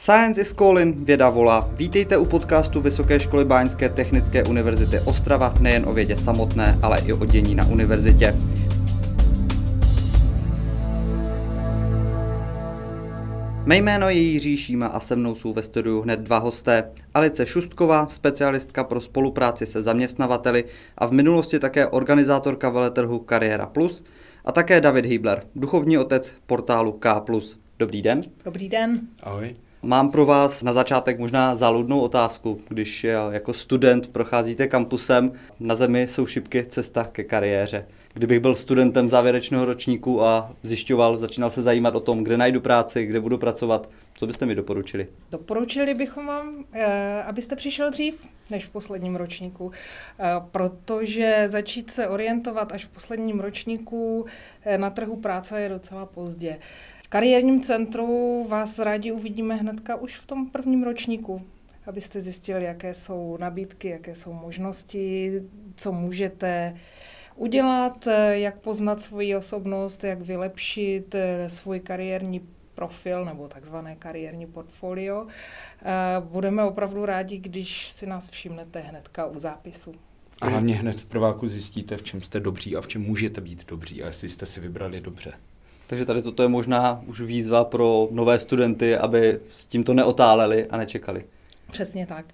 Science is calling, věda volá. Vítejte u podcastu Vysoké školy Báňské technické univerzity Ostrava nejen o vědě samotné, ale i o dění na univerzitě. Mé jméno je Jiří Šíma a se mnou jsou ve studiu hned dva hosté. Alice Šustková, specialistka pro spolupráci se zaměstnavateli a v minulosti také organizátorka veletrhu Kariéra Plus a také David Hýbler, duchovní otec portálu K+. Dobrý den. Dobrý den. Ahoj. Mám pro vás na začátek možná záludnou otázku. Když jako student procházíte kampusem, na zemi jsou šipky cesta ke kariéře. Kdybych byl studentem závěrečného ročníku a zjišťoval, začínal se zajímat o tom, kde najdu práci, kde budu pracovat, co byste mi doporučili? Doporučili bychom vám, eh, abyste přišel dřív než v posledním ročníku, eh, protože začít se orientovat až v posledním ročníku eh, na trhu práce je docela pozdě kariérním centru vás rádi uvidíme hnedka už v tom prvním ročníku, abyste zjistili, jaké jsou nabídky, jaké jsou možnosti, co můžete udělat, jak poznat svoji osobnost, jak vylepšit eh, svůj kariérní profil nebo takzvané kariérní portfolio. Eh, budeme opravdu rádi, když si nás všimnete hnedka u zápisu. A hlavně hned v prváku zjistíte, v čem jste dobří a v čem můžete být dobří a jestli jste si vybrali dobře. Takže tady toto je možná už výzva pro nové studenty, aby s tímto neotáleli a nečekali. Přesně tak.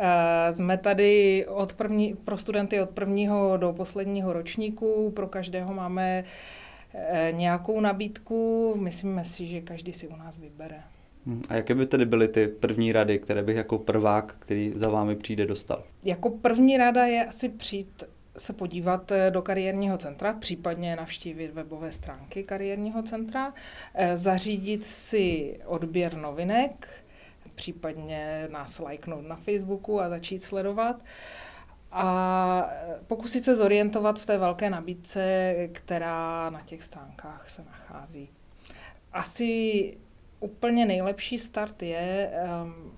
Uh, jsme tady od první, pro studenty od prvního do posledního ročníku. Pro každého máme uh, nějakou nabídku. Myslíme si, že každý si u nás vybere. Hm, a jaké by tedy byly ty první rady, které bych jako prvák, který za vámi přijde, dostal? Jako první rada je asi přijít se podívat eh, do kariérního centra, případně navštívit webové stránky kariérního centra, eh, zařídit si odběr novinek, případně nás lajknout na Facebooku a začít sledovat a eh, pokusit se zorientovat v té velké nabídce, která na těch stránkách se nachází. Asi úplně nejlepší start je um,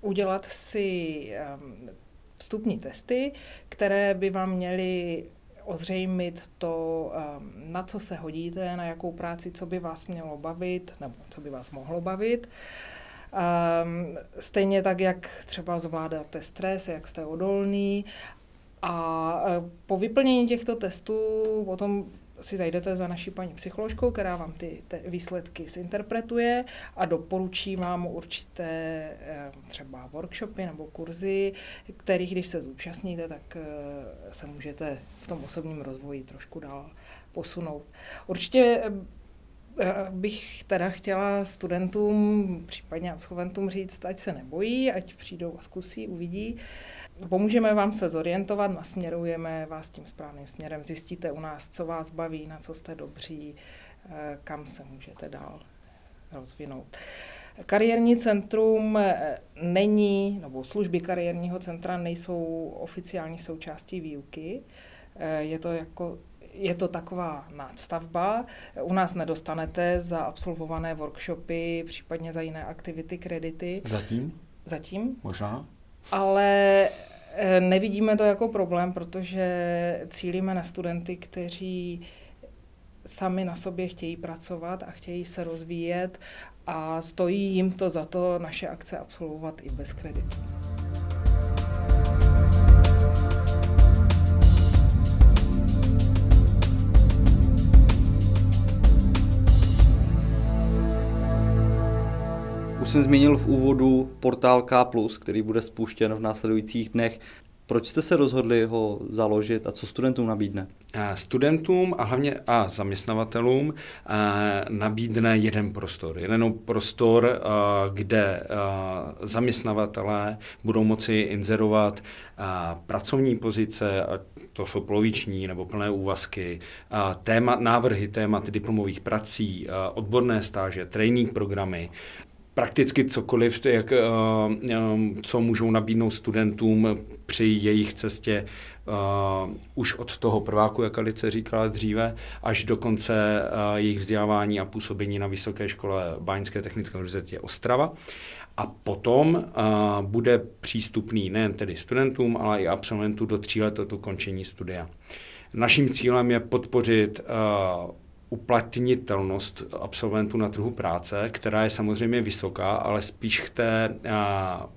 udělat si um, vstupní testy, které by vám měly ozřejmit to, um, na co se hodíte, na jakou práci, co by vás mělo bavit, nebo co by vás mohlo bavit. Um, stejně tak, jak třeba zvládáte stres, jak jste odolný. A uh, po vyplnění těchto testů potom si zajdete za naší paní psycholožkou, která vám ty, ty výsledky zinterpretuje a doporučí vám určité eh, třeba workshopy nebo kurzy, kterých, když se zúčastníte, tak eh, se můžete v tom osobním rozvoji trošku dál posunout. Určitě eh, bych teda chtěla studentům, případně absolventům říct, ať se nebojí, ať přijdou a zkusí, uvidí. Pomůžeme vám se zorientovat, nasměrujeme vás tím správným směrem, zjistíte u nás, co vás baví, na co jste dobří, eh, kam se můžete dál rozvinout. Kariérní centrum eh, není, nebo služby kariérního centra nejsou oficiální součástí výuky. Eh, je to jako je to taková nadstavba. U nás nedostanete za absolvované workshopy, případně za jiné aktivity kredity. Zatím? Zatím. Možná. Ale eh, nevidíme to jako problém, protože cílíme na studenty, kteří sami na sobě chtějí pracovat a chtějí se rozvíjet a stojí jim to za to naše akce absolvovat i bez kreditu. Už jsem zmínil v úvodu portál K+, který bude spuštěn v následujících dnech. Proč jste se rozhodli ho založit a co studentům nabídne? Studentům a hlavně a zaměstnavatelům nabídne jeden prostor. Jeden prostor, kde zaměstnavatelé budou moci inzerovat pracovní pozice, to jsou poloviční nebo plné úvazky, téma, návrhy témat diplomových prací, odborné stáže, training programy, prakticky cokoliv, jak, eh, eh, co můžou nabídnout studentům při jejich cestě uh, už od toho prváku, jak Alice říkala dříve, až do konce uh, jejich vzdělávání a působení na Vysoké škole Báňské technické univerzitě Ostrava. A potom uh, bude přístupný nejen tedy studentům, ale i absolventům do tří let od ukončení studia. Naším cílem je podpořit uh, uplatnitelnost absolventů na trhu práce, která je samozřejmě vysoká, ale spíš k té a,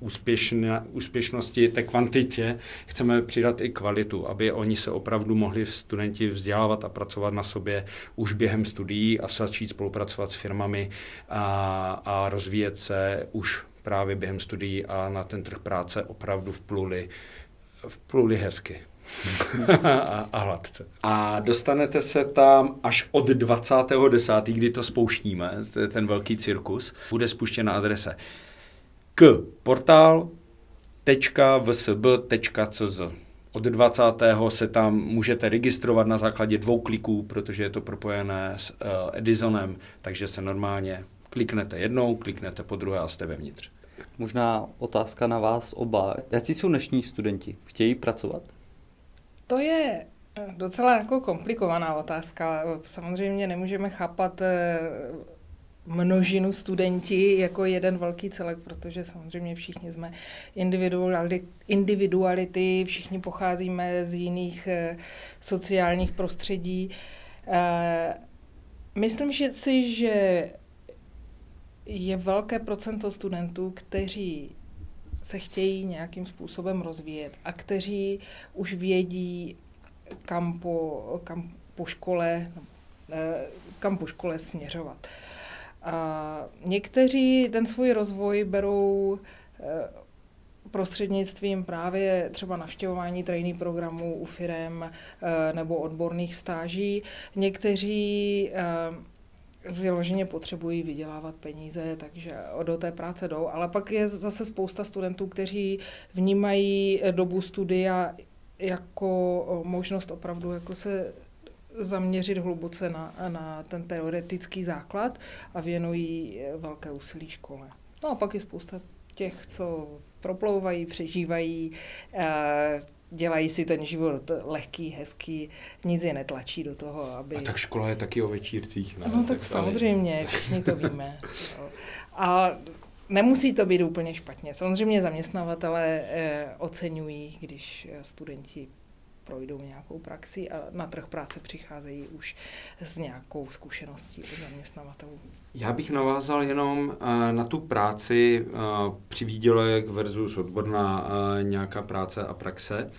úspěšné, úspěšnosti, té kvantitě chceme přidat i kvalitu, aby oni se opravdu mohli studenti vzdělávat a pracovat na sobě už během studií a začít spolupracovat s firmami a, a rozvíjet se už právě během studií a na ten trh práce opravdu vpluli, vpluli hezky. a, a hladce. A dostanete se tam až od 20.10., kdy to spouštíme, ten velký cirkus. Bude spuštěna adrese k portál.vsb.cz. Od 20. se tam můžete registrovat na základě dvou kliků, protože je to propojené s uh, Edisonem, takže se normálně kliknete jednou, kliknete po druhé a jste vevnitř. Možná otázka na vás oba. Jaký jsou dnešní studenti? Chtějí pracovat? To je eh, docela jako komplikovaná otázka. Samozřejmě nemůžeme chápat eh, množinu studenti jako jeden velký celek, protože samozřejmě všichni jsme individuality, všichni pocházíme z jiných eh, sociálních prostředí. Myslím že si, že je velké procento studentů, kteří se chtějí nějakým způsobem rozvíjet a kteří už vědí, kam po, kam po škole, eh, kam po škole směřovat. A někteří ten svůj rozvoj berou eh, prostřednictvím právě třeba navštěvování trainee programů u firem eh, nebo odborných stáží. Někteří vyloženě potřebují vydělávat peníze, takže do té práce jdou. Ale pak je zase spousta studentů, kteří vnímají dobu studia jako možnost opravdu jako se zaměřit hluboce na, na ten teoretický základ a věnují velké úsilí škole. No a pak je spousta těch, co proplouvají, přežívají, eh, dělají si ten život lehký, hezký, nic je netlačí do toho, aby... A tak škola je taky o večírcích. Ne? No tak, tak samozřejmě, všichni to víme. A nemusí to být úplně špatně. Samozřejmě zaměstnavatele eh, oceňují, když studenti projdou nějakou praxi a na trh práce přicházejí už s nějakou zkušeností od zaměstnavatelů. Já bych navázal jenom eh, na tu práci eh, při výdělek versus odborná eh, nějaká práce a praxe.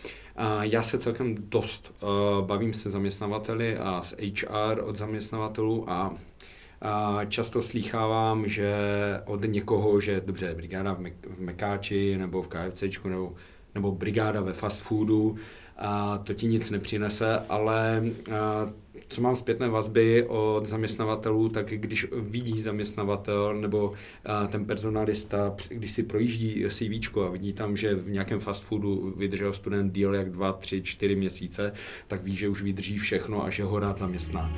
Já se celkem dost bavím se zaměstnavateli a s HR od zaměstnavatelů a často slýchávám, že od někoho, že dobře, brigáda v, Mekáči nebo v KFCčku nebo, nebo brigáda ve fast foodu, a to ti nic nepřinese, ale co mám zpětné vazby od zaměstnavatelů, tak když vidí zaměstnavatel nebo ten personalista, když si projíždí CV a vidí tam, že v nějakém fast foodu vydržel student díl jak 2, 3, 4 měsíce, tak ví, že už vydrží všechno a že ho rád zaměstná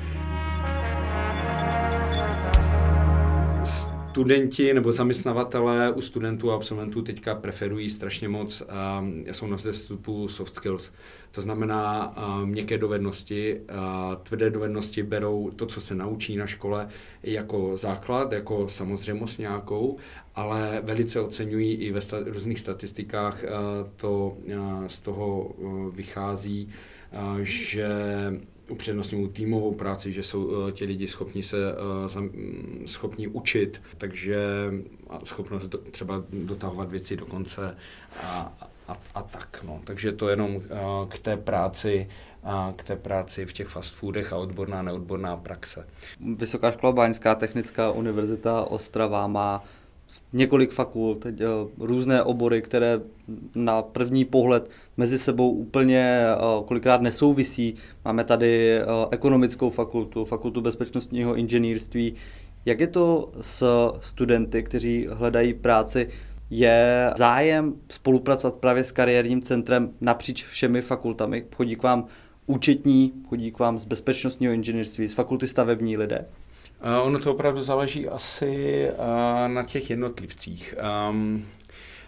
studenti nebo zaměstnavatelé u studentů a absolventů teďka preferují strašně moc, um, jsou na vzestupu soft skills. To znamená um, měkké dovednosti, uh, tvrdé dovednosti berou to, co se naučí na škole jako základ, jako samozřejmost nějakou, ale velice oceňují i ve sta- různých statistikách uh, to uh, z toho uh, vychází, uh, že upřednostňují týmovou práci, že jsou uh, ti lidi schopni se uh, schopni učit, takže schopnost do, třeba dotahovat věci do konce a, a, a tak. No. Takže to jenom uh, k té práci a k té práci v těch fast foodech a odborná, neodborná praxe. Vysoká škola Báňská technická univerzita Ostrava má několik fakult, eh, různé obory, které na první pohled mezi sebou úplně eh, kolikrát nesouvisí. Máme tady eh, ekonomickou fakultu, fakultu bezpečnostního inženýrství. Jak je to s studenty, kteří hledají práci? Je zájem spolupracovat právě s kariérním centrem napříč všemi fakultami? Chodí k vám účetní, chodí k vám z bezpečnostního inženýrství, z fakulty stavební lidé? Ono to opravdu záleží asi na těch jednotlivcích. Um,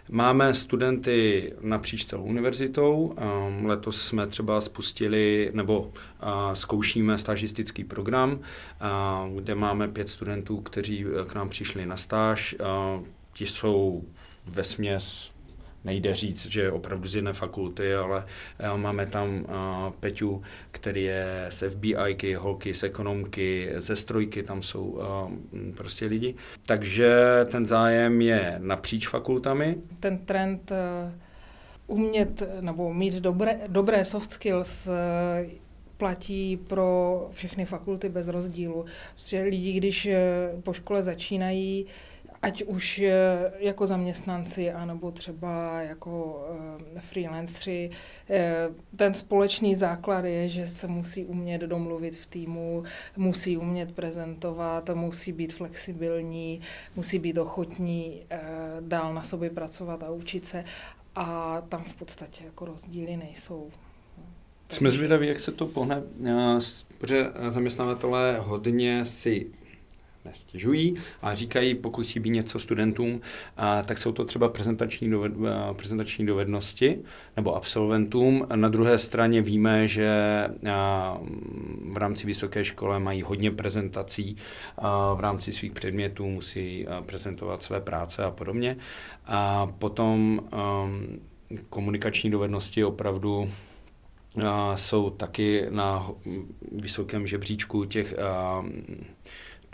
Máme studenty napříč celou univerzitou. Letos jsme třeba spustili nebo zkoušíme stažistický program, kde máme pět studentů, kteří k nám přišli na stáž. Ti jsou ve směs nejde říct, že opravdu z jedné fakulty, ale máme tam Peťu, který je z FBI, holky z ekonomky, ze strojky, tam jsou prostě lidi. Takže ten zájem je napříč fakultami. Ten trend umět nebo mít dobré, dobré soft skills platí pro všechny fakulty bez rozdílu. Prostě lidi, když eh, po škole začínají, ať už eh, jako zaměstnanci, anebo třeba jako eh, freelanceri, ten společný základ je, že se musí umět domluvit v týmu, musí umět prezentovat, musí být flexibilní, musí být ochotní dál na sobě pracovat a učit se. A tam v podstatě jako rozdíly nejsou. Jsme zvědaví, jak se to pohne, eh, protože zaměstnavatelé hodně si nestěžují a říkají, pokud chybí něco studentům, tak jsou to třeba prezentační, doved, eh, prezentační dovednosti nebo absolventům. Na druhé straně víme, že eh, v rámci vysoké školy mají hodně prezentací, v rámci svých předmětů musí prezentovat své práce a podobně. A potom komunikační dovednosti opravdu jsou taky na vysokém žebříčku těch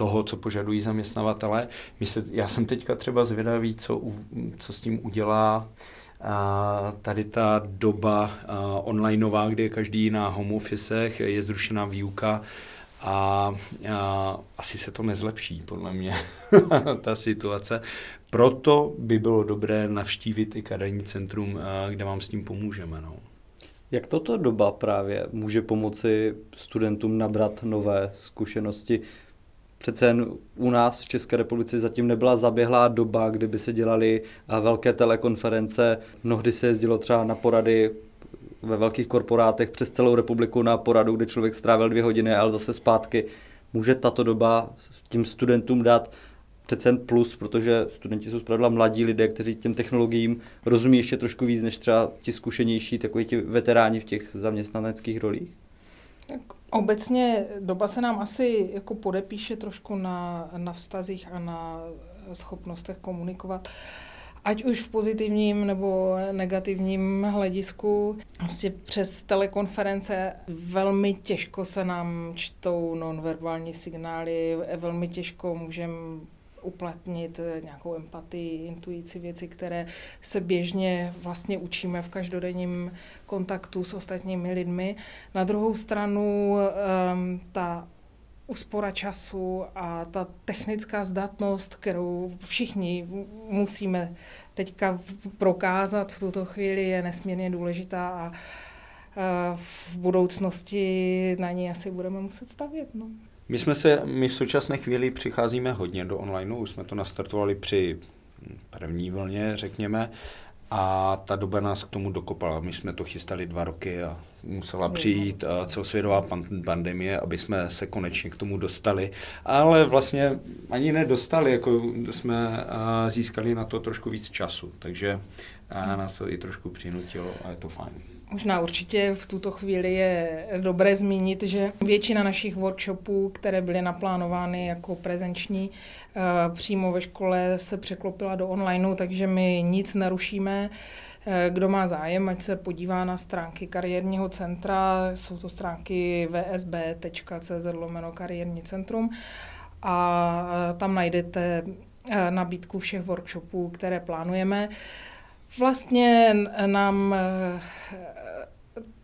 toho, co požadují zaměstnavatele. Myslet, já jsem teďka třeba zvědavý, co, co s tím udělá a tady ta doba onlineová, kde je každý na home officech, je zrušená výuka a, a asi se to nezlepší, podle mě, ta situace. Proto by bylo dobré navštívit i karaní centrum, kde vám s tím pomůžeme. No. Jak toto doba právě může pomoci studentům nabrat nové zkušenosti? Přece jen u nás v České republice zatím nebyla zaběhlá doba, kdyby se dělaly velké telekonference. Mnohdy se jezdilo třeba na porady ve velkých korporátech přes celou republiku na poradu, kde člověk strávil dvě hodiny, ale zase zpátky. Může tato doba tím studentům dát přece jen plus, protože studenti jsou zpravidla mladí lidé, kteří těm technologiím rozumí ještě trošku víc než třeba ti zkušenější, takový ti veteráni v těch zaměstnaneckých rolích? Tak obecně doba se nám asi jako podepíše trošku na, na vztazích a na schopnostech komunikovat. Ať už v pozitivním nebo negativním hledisku. Prostě přes telekonference velmi těžko se nám čtou nonverbální signály, velmi těžko můžeme uplatnit eh, nějakou empatii, intuici, věci, které se běžně vlastně učíme v každodenním kontaktu s ostatními lidmi. Na druhou stranu um, ta úspora času a ta technická zdatnost, kterou všichni musíme teďka prokázat v tuto chvíli, je nesmírně důležitá a eh, v budoucnosti na ní asi budeme muset stavět. No. My jsme se, my v současné chvíli přicházíme hodně do onlineu, už jsme to nastartovali při první vlně, řekněme, a ta doba nás k tomu dokopala. My jsme to chystali dva roky a musela přijít celosvětová pandemie, aby jsme se konečně k tomu dostali. Ale vlastně ani nedostali, jako jsme získali na to trošku víc času. Takže nás to i trošku přinutilo a je to fajn. Možná určitě v tuto chvíli je dobré zmínit, že většina našich workshopů, které byly naplánovány jako prezenční, eh, přímo ve škole se překlopila do onlineu, takže my nic narušíme. Eh, kdo má zájem, ať se podívá na stránky kariérního centra, jsou to stránky vsb.cz lomeno kariérní centrum a eh, tam najdete nabídku všech workshopů, které plánujeme. Vlastně nám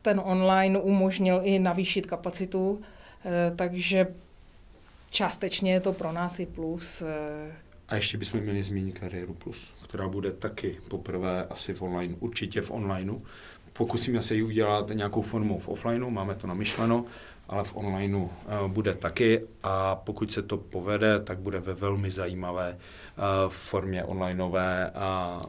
ten online umožnil i navýšit kapacitu, eh, takže částečně je to pro nás i plus. Eh. A ještě bychom měli zmínit kariéru plus, která bude taky poprvé asi v online, určitě v onlineu. Pokusíme se ji udělat nějakou formou v offlineu, máme to namyšleno, ale v onlineu bude taky a pokud se to povede, tak bude ve velmi zajímavé formě onlineové a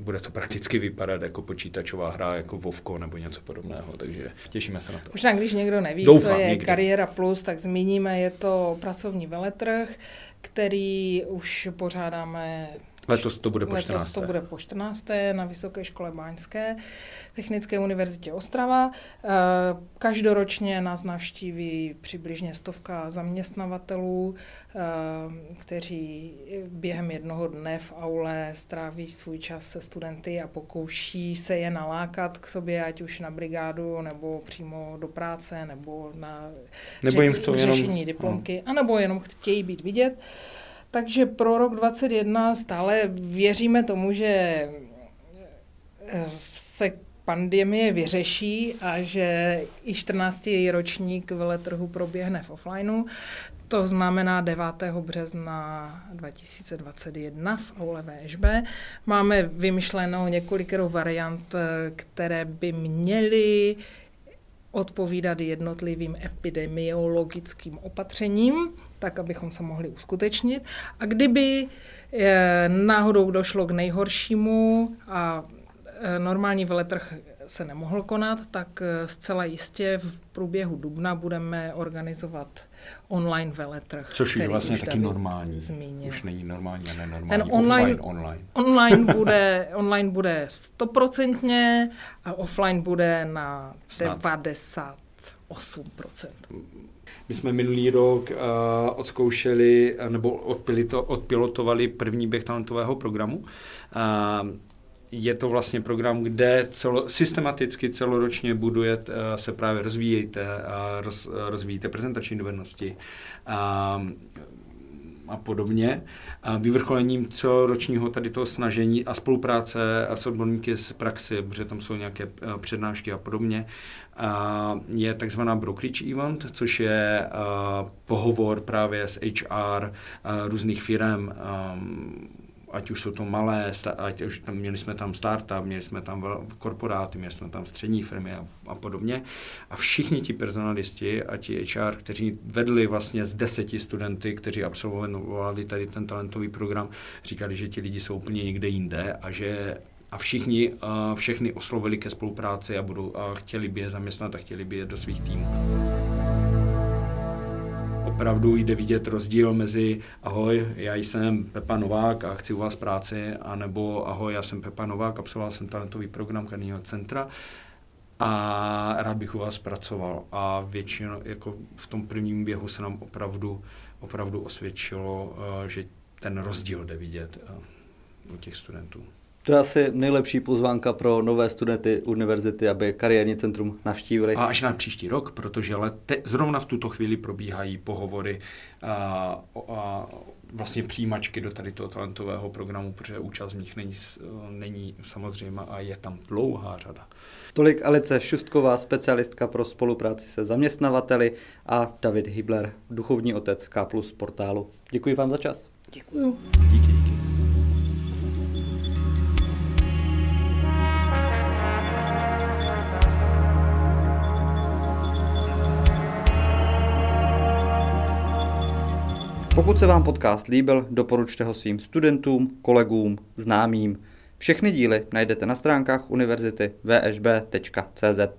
bude to prakticky vypadat jako počítačová hra, jako Vovko nebo něco podobného, takže těšíme se na to. Možná, když někdo neví, Doufám, co je někdy. Kariéra Plus, tak zmíníme, je to pracovní veletrh, který už pořádáme Letos to bude po Letos 14. to bude po 14. na Vysoké škole Báňské, Technické univerzitě Ostrava. Eh, každoročně nás navštíví přibližně stovka zaměstnavatelů, eh, kteří během jednoho dne v aule stráví svůj čas se studenty a pokouší se je nalákat k sobě, ať už na brigádu, nebo přímo do práce, nebo na Nebo jim řešení jenom- diplomky, anebo jenom chtějí být vidět. Takže pro rok 2021 stále věříme tomu, že eh, se pandemie vyřeší a že i 14. ročník veletrhu proběhne v offlineu. To znamená 9. března 2021 v aule VŠB. Máme vymyšleno několikero variant, eh, které by měly odpovídat jednotlivým epidemiologickým opatřením, tak abychom se mohli uskutečnit. A kdyby eh, náhodou došlo k nejhoršímu a eh, normální veletrh se nemohl konat, tak eh, zcela jistě v průběhu dubna budeme organizovat online veletrh. Což je vlastně taky David normální. Zmínil. Už není normální a nenormální. Ten online- Offline, online. Online bude, online bude stoprocentně a offline bude na Snad. 98%. My jsme minulý rok uh, odzkoušeli, eh, nebo odpilito, odpilotovali první běh talentového programu. Uh, je to vlastně program, kde celo, systematicky celoročně budujete, uh, se právě rozvíjejte, roz, rozvíjíte prezentační dovednosti. Uh, a podobně. A vyvrcholením celoročního tady toho snažení a spolupráce s odborníky z praxe, protože tam jsou nějaké eh, přednášky a podobně, a je takzvaná brokerage event, což je eh, pohovor právě s HR eh, různých firm, ať už jsou to malé, ať už tam, měli jsme tam startup, měli jsme tam korporáty, měli jsme tam střední firmy a, a podobně. A všichni ti personalisti a ti HR, kteří vedli vlastně z deseti studenty, kteří absolvovali tady ten talentový program, říkali, že ti lidi jsou úplně někde jinde a že a všichni, všechny oslovili ke spolupráci a, budou, a chtěli by je zaměstnat a chtěli by je do svých týmů opravdu jde vidět rozdíl mezi ahoj, já jsem Pepa Novák a chci u vás práci, anebo ahoj, já jsem Pepa Novák, absolvoval jsem talentový program Karního centra a rád bych u vás pracoval. A většinou, jako v tom prvním běhu se nám opravdu, opravdu osvědčilo, eh, že ten rozdíl jde vidět eh, u těch studentů. To je asi nejlepší pozvánka pro nové studenty univerzity, aby kariérní centrum navštívili. A až na příští rok, protože lete, zrovna v tuto chvíli probíhají pohovory a, a vlastně přijímačky do tady toho talentového programu, protože účast v nich není, není samozřejmě a je tam dlouhá řada. Tolik Alice Šustková, specialistka pro spolupráci se zaměstnavateli a David Hibler, duchovní otec K plus portálu. Děkuji vám za čas. Děkuju. Díky, díky. Pokud se vám podcast líbil, doporučte ho svým studentům, kolegům, známým. Všechny díly najdete na stránkách univerzity vsb.cz.